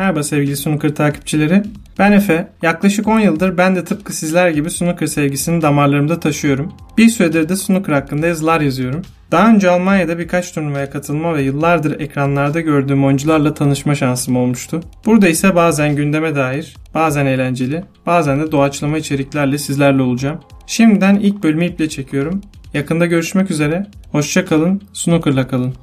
Merhaba sevgili snooker takipçileri. Ben Efe. Yaklaşık 10 yıldır ben de tıpkı sizler gibi snooker sevgisini damarlarımda taşıyorum. Bir süredir de snooker hakkında yazılar yazıyorum. Daha önce Almanya'da birkaç turnuvaya katılma ve yıllardır ekranlarda gördüğüm oyuncularla tanışma şansım olmuştu. Burada ise bazen gündeme dair, bazen eğlenceli, bazen de doğaçlama içeriklerle sizlerle olacağım. Şimdiden ilk bölümü iple çekiyorum. Yakında görüşmek üzere. Hoşça kalın, snookerla kalın.